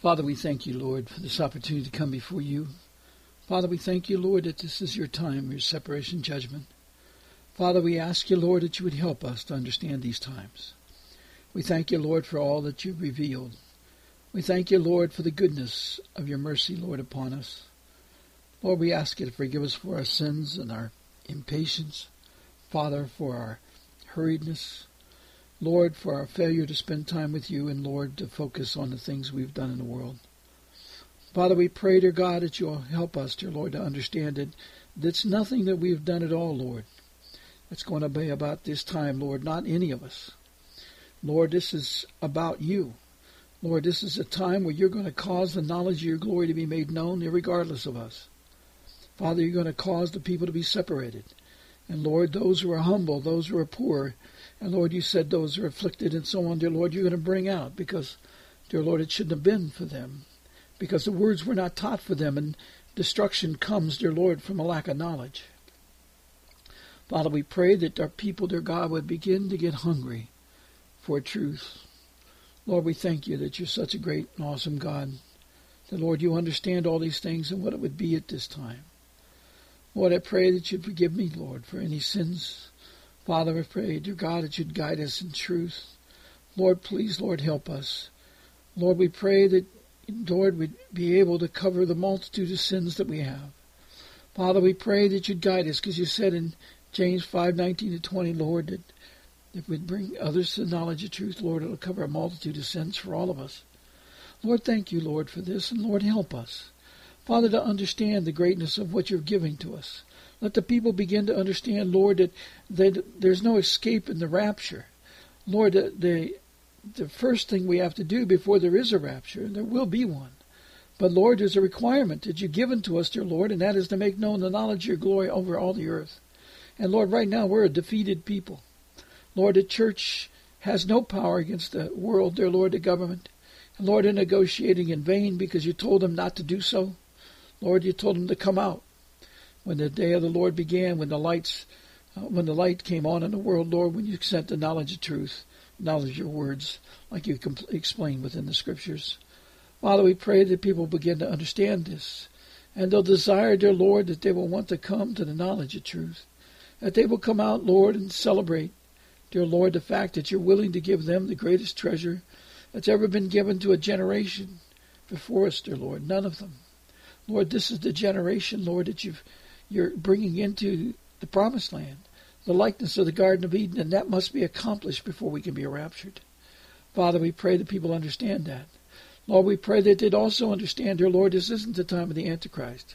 Father, we thank you, Lord, for this opportunity to come before you. Father, we thank you, Lord, that this is your time, your separation judgment. Father, we ask you, Lord, that you would help us to understand these times. We thank you, Lord, for all that you've revealed. We thank you, Lord, for the goodness of your mercy, Lord, upon us. Lord, we ask you to forgive us for our sins and our impatience. Father, for our hurriedness. Lord, for our failure to spend time with you, and Lord, to focus on the things we've done in the world. Father, we pray, dear God, that you'll help us, dear Lord, to understand that it's nothing that we've done at all, Lord. It's going to be about this time, Lord, not any of us. Lord, this is about you. Lord, this is a time where you're going to cause the knowledge of your glory to be made known, regardless of us. Father, you're going to cause the people to be separated. And Lord, those who are humble, those who are poor, and Lord, you said those who are afflicted and so on, dear Lord, you're going to bring out because, dear Lord, it shouldn't have been for them. Because the words were not taught for them, and destruction comes, dear Lord, from a lack of knowledge. Father, we pray that our people, dear God, would begin to get hungry for truth. Lord, we thank you that you're such a great and awesome God. That, Lord, you understand all these things and what it would be at this time. Lord, I pray that you'd forgive me, Lord, for any sins Father, I pray, dear God, that you'd guide us in truth. Lord, please, Lord, help us. Lord, we pray that, Lord, we'd be able to cover the multitude of sins that we have. Father, we pray that you'd guide us, because you said in James 5, 19 to 20, Lord, that if we'd bring others to the knowledge of truth, Lord, it'll cover a multitude of sins for all of us. Lord, thank you, Lord, for this, and Lord, help us. Father, to understand the greatness of what you're giving to us. Let the people begin to understand, Lord, that, that there's no escape in the rapture. Lord, the, the, the first thing we have to do before there is a rapture, and there will be one. But Lord, there's a requirement that you've given to us, dear Lord, and that is to make known the knowledge of your glory over all the earth. And Lord, right now we're a defeated people. Lord, the church has no power against the world, dear Lord, the government. And Lord, they're negotiating in vain because you told them not to do so. Lord, you told them to come out when the day of the Lord began, when the lights, uh, when the light came on in the world, Lord, when you sent the knowledge of truth, knowledge of your words, like you explained within the scriptures. Father, we pray that people begin to understand this, and they'll desire, dear Lord, that they will want to come to the knowledge of truth, that they will come out, Lord, and celebrate, dear Lord, the fact that you're willing to give them the greatest treasure that's ever been given to a generation before us, dear Lord. None of them. Lord, this is the generation, Lord, that you've you're bringing into the promised land, the likeness of the Garden of Eden, and that must be accomplished before we can be raptured. Father, we pray that people understand that. Lord, we pray that they'd also understand, dear Lord, this isn't the time of the Antichrist.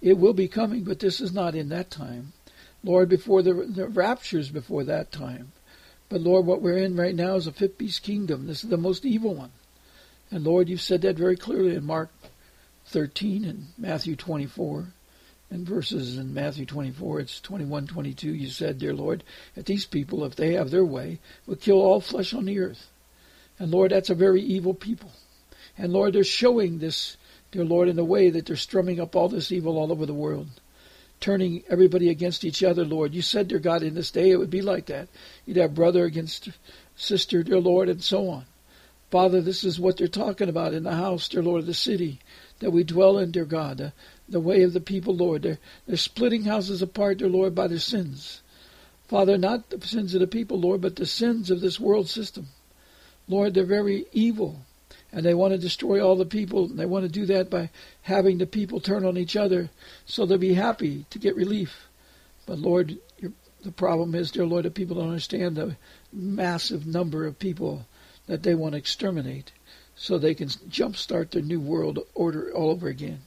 It will be coming, but this is not in that time. Lord, before the, the raptures before that time. But Lord, what we're in right now is a fifth beast kingdom. This is the most evil one. And Lord, you've said that very clearly in Mark 13 and Matthew 24 and verses in Matthew 24, it's 21, 22, you said, Dear Lord, that these people, if they have their way, will kill all flesh on the earth. And Lord, that's a very evil people. And Lord, they're showing this, dear Lord, in a way that they're strumming up all this evil all over the world, turning everybody against each other, Lord. You said, dear God, in this day it would be like that. You'd have brother against sister, dear Lord, and so on. Father, this is what they're talking about in the house, dear Lord, of the city that we dwell in, dear God. The way of the people, Lord. They're, they're splitting houses apart, dear Lord, by their sins. Father, not the sins of the people, Lord, but the sins of this world system. Lord, they're very evil. And they want to destroy all the people. And they want to do that by having the people turn on each other so they'll be happy to get relief. But Lord, the problem is, dear Lord, that people don't understand the massive number of people that they want to exterminate so they can jumpstart their new world order all over again.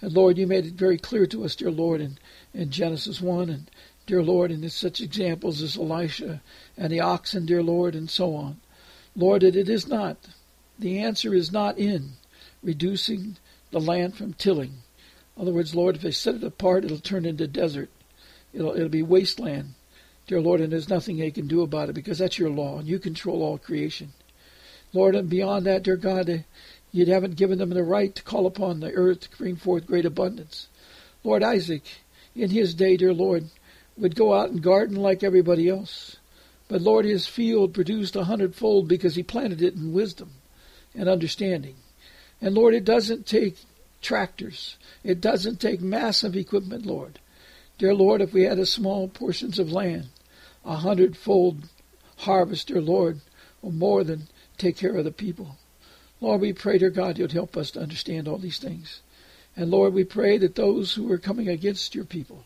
And Lord, you made it very clear to us, dear Lord, in, in Genesis 1, and dear Lord, in such examples as Elisha and the oxen, dear Lord, and so on. Lord, that it is not The answer is not in reducing the land from tilling. In other words, Lord, if they set it apart, it'll turn into desert. It'll, it'll be wasteland, dear Lord, and there's nothing they can do about it because that's your law, and you control all creation. Lord, and beyond that, dear God, you haven't given them the right to call upon the earth to bring forth great abundance. Lord Isaac, in his day, dear Lord, would go out and garden like everybody else. But Lord, his field produced a hundredfold because he planted it in wisdom and understanding. And Lord, it doesn't take tractors. It doesn't take massive equipment, Lord. Dear Lord, if we had a small portions of land, a hundredfold harvest, dear Lord, will more than take care of the people. Lord, we pray, dear God, you'd help us to understand all these things. And Lord, we pray that those who are coming against your people,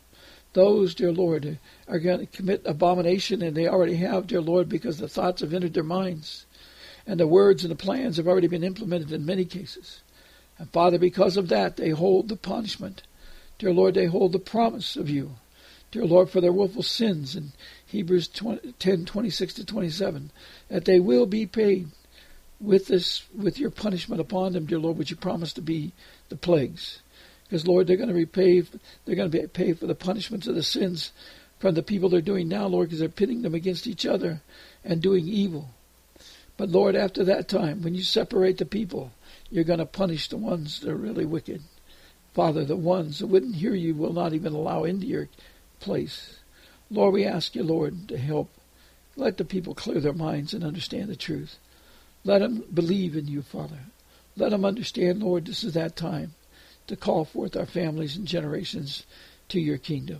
those, dear Lord, are going to commit abomination, and they already have, dear Lord, because the thoughts have entered their minds, and the words and the plans have already been implemented in many cases. And Father, because of that, they hold the punishment. Dear Lord, they hold the promise of you. Dear Lord, for their willful sins in Hebrews 10, 26 to 27, that they will be paid with this, with your punishment upon them, dear Lord, which you promised to be the plagues. Because Lord, they're going to repay, they're going to be pay for the punishments of the sins from the people they're doing now, Lord, because they're pitting them against each other and doing evil. But Lord, after that time, when you separate the people, you're going to punish the ones that are really wicked. Father, the ones that wouldn't hear you will not even allow into your place. Lord, we ask you, Lord, to help. Let the people clear their minds and understand the truth. Let them believe in you, Father. Let them understand, Lord, this is that time to call forth our families and generations to your kingdom.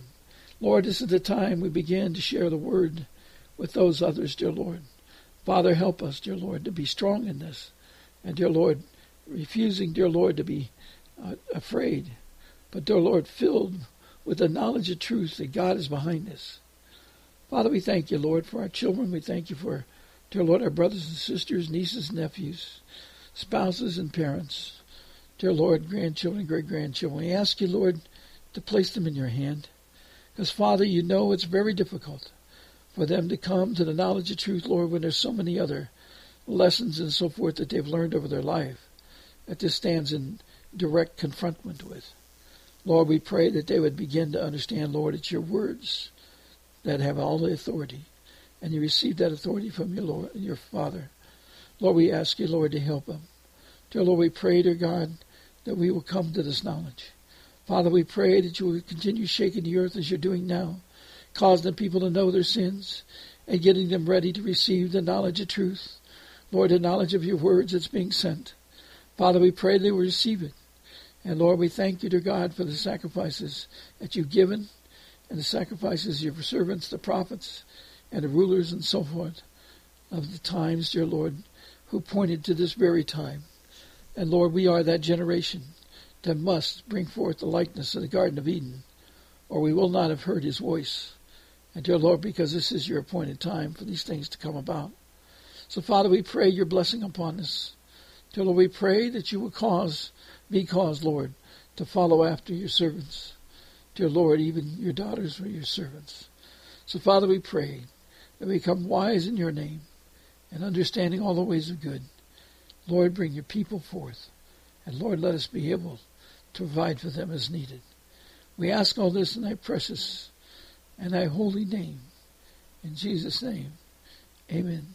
Lord, this is the time we begin to share the word with those others, dear Lord. Father, help us, dear Lord, to be strong in this. And, dear Lord, refusing, dear Lord, to be uh, afraid, but, dear Lord, filled with the knowledge of truth that God is behind us. Father, we thank you, Lord, for our children. We thank you for, dear Lord, our brothers and sisters, nieces, nephews, spouses, and parents. Dear Lord, grandchildren, great grandchildren. We ask you, Lord, to place them in your hand. Because, Father, you know it's very difficult for them to come to the knowledge of truth, Lord, when there's so many other lessons and so forth that they've learned over their life that this stands in direct confrontment with. Lord, we pray that they would begin to understand, Lord, it's your words that have all the authority. And you receive that authority from your Lord, and your Father. Lord, we ask you, Lord, to help them. Dear Lord, we pray, dear God, that we will come to this knowledge. Father, we pray that you will continue shaking the earth as you're doing now, causing the people to know their sins and getting them ready to receive the knowledge of truth. Lord, the knowledge of your words that's being sent. Father, we pray they will receive it. And Lord, we thank you, dear God, for the sacrifices that you've given and the sacrifices of your servants, the prophets, and the rulers and so forth of the times, dear Lord, who pointed to this very time. And Lord, we are that generation that must bring forth the likeness of the Garden of Eden, or we will not have heard his voice. And dear Lord, because this is your appointed time for these things to come about. So Father, we pray your blessing upon us. Dear Lord, we pray that you will cause, be caused, Lord, to follow after your servants. Dear Lord, even your daughters were your servants. So Father, we pray we become wise in your name and understanding all the ways of good. Lord, bring your people forth. And Lord, let us be able to provide for them as needed. We ask all this in thy precious and thy holy name. In Jesus' name, amen.